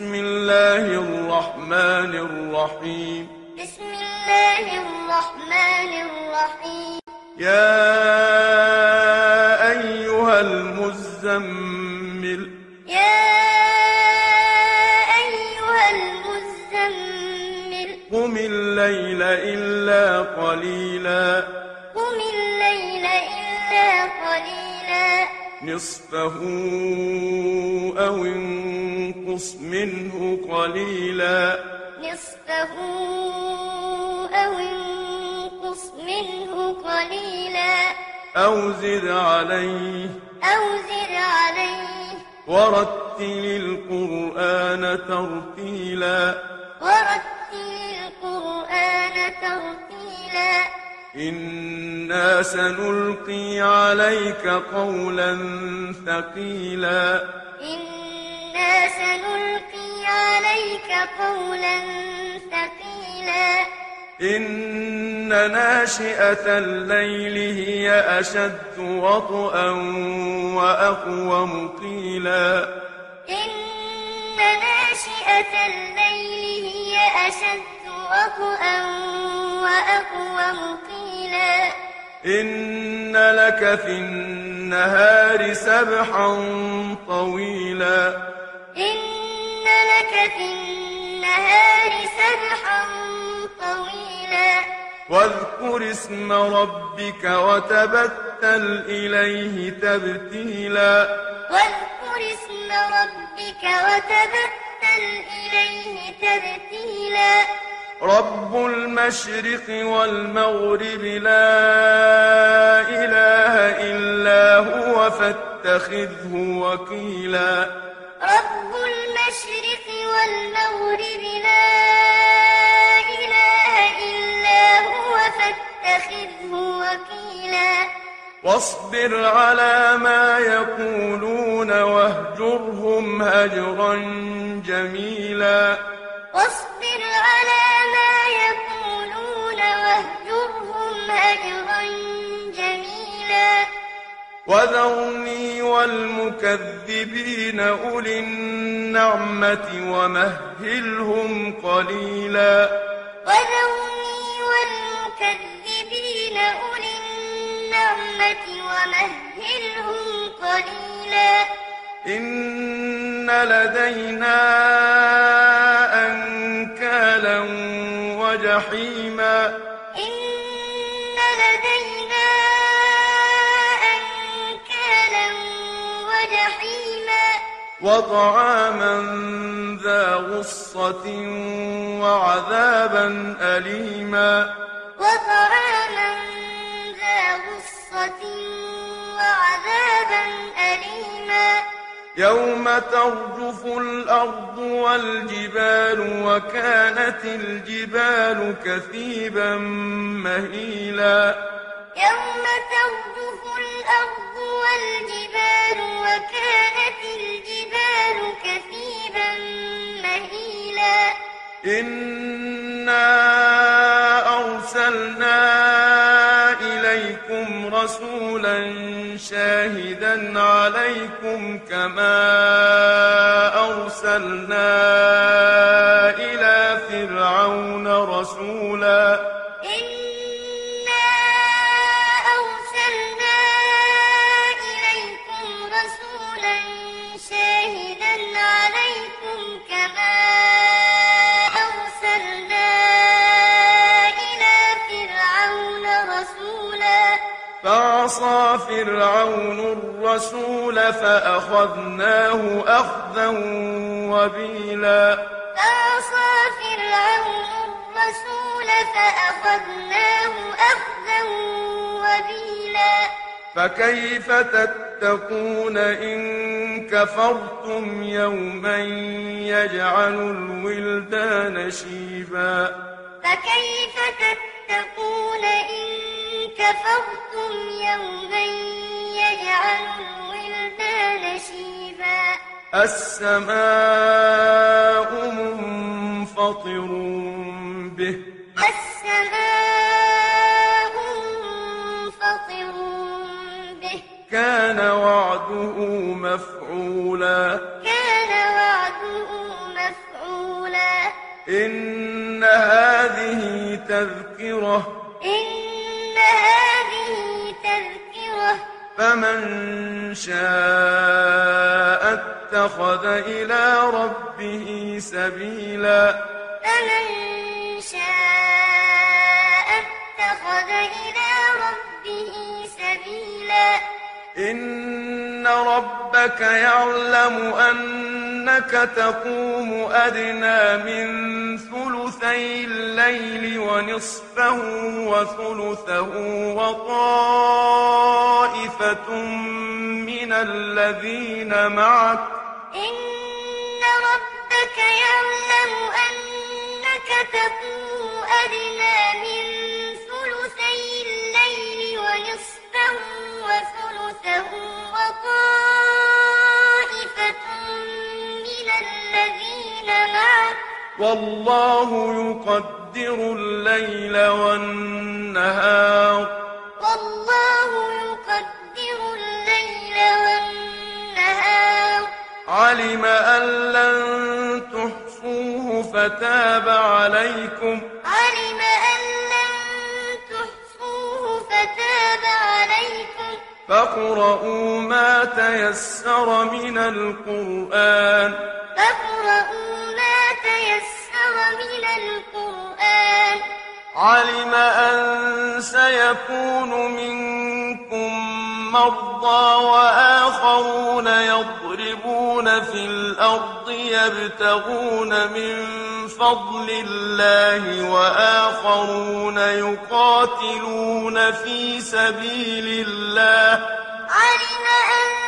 بسم الله الرحمن الرحيم. بسم الله الرحمن الرحيم. يا أيها المزمل. يا أيها المزمل. قم الليل إلا قليلا. قم الليل نصفه أو انقص منه قليلا. نصفه أو انقص منه قليلا. أو زد عليه. أو زد عليه. ورتل القرآن ترتيلا. ورتل القرآن ترتيلا. إنا سنلقي عليك قولا ثقيلا إنا سنلقي عليك قولا ثقيلا إن ناشئة الليل هي أشد وطئا وأقوم قيلا إن ناشئة الليل هي أشد وطئا إن لك في النهار سبحا طويلا. إن لك في النهار سبحا طويلا. واذكر اسم ربك وتبتل إليه تبتيلا. واذكر اسم ربك وتبتل إليه تبتيلا. رب المشرق والمغرب لا إله إلا هو فاتخذه وكيلا رب المشرق والمغرب لا إله إلا هو فاتخذه وكيلا واصبر على ما يقولون واهجرهم هجرا جميلا وذرني والمكذبين أولي النعمة ومهلهم قليلا. وذرني والمكذبين أولي النعمة ومهلهم قليلا. إن لدينا أنكالا وجحيما. وجحيما. وطعاما ذا غصة وعذابا أليما. وطعاما ذا غصة وعذابا أليما. يوم ترجف الأرض والجبال وكانت الجبال كثيبا مهيلا. يوم ترجف الأرض والجبال وكانت الجبال كثيبا مهيلا. إنا أرسلنا إليكم رسولا شاهدا عليكم كما أرسلنا فرعون الرسول فأخذناه أخذا وبيلا. فعصى فرعون الرسول فأخذناه أخذا وبيلا. فكيف تتقون إن كفرتم يوما يجعل الولدان شيبا؟ فكيف تتقون إن كفرتم يوما يجعل الولدان شيبا. السماء منفطر به. السماء منفطر به. كان وعده مفعولا. كان وعده مفعولا. إن هذه تذكرة. إن هذه تذكرة. فمن شاء اتخذ إلى ربه سبيلا. فمن شاء اتخذ إلى ربه سبيلا. إن ربك يعلم أنك تقوم أدنى من ثلثي الليل ونصفه وثلثه وطائفة من الذين معك. إن ربك يعلم أنك تقوم أدنى من والله يقدر الليل والنهار. والله يقدر الليل والنهار. علم أن لن تحصوه فتاب عليكم. علم أن لن تحصوه فتاب عليكم. فاقرؤوا ما تيسر من القرآن. فاقرؤوا من القرآن. علم أن سيكون منكم مرضى وآخرون يضربون في الأرض يبتغون من فضل الله وآخرون يقاتلون في سبيل الله. علم أن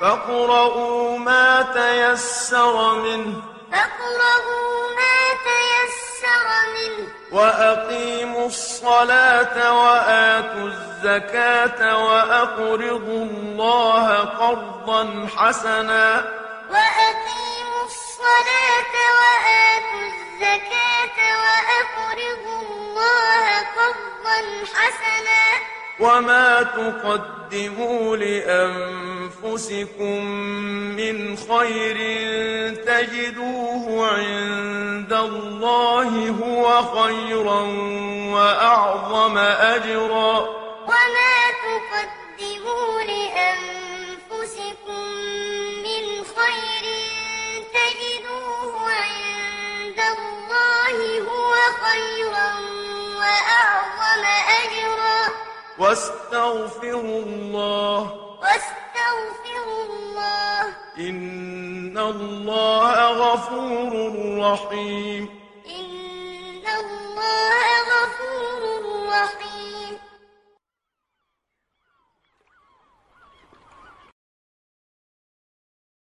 فاقرؤوا ما تيسر منه فاقرؤوا ما تيسر منه وأقيموا الصلاة وآتوا الزكاة وأقرضوا الله قرضا حسنا وأقيموا الصلاة وآتوا الزكاة وأقرضوا الله قرضا حسنا وما تقدموا لأنفسكم من خير تجدوه عند الله هو خيرا وأعظم أجرا. وما تقدموا لأنفسكم من خير تجدوه عند الله هو خيرا وأعظم أجرا. واستغفروا الله إن الله غفور رحيم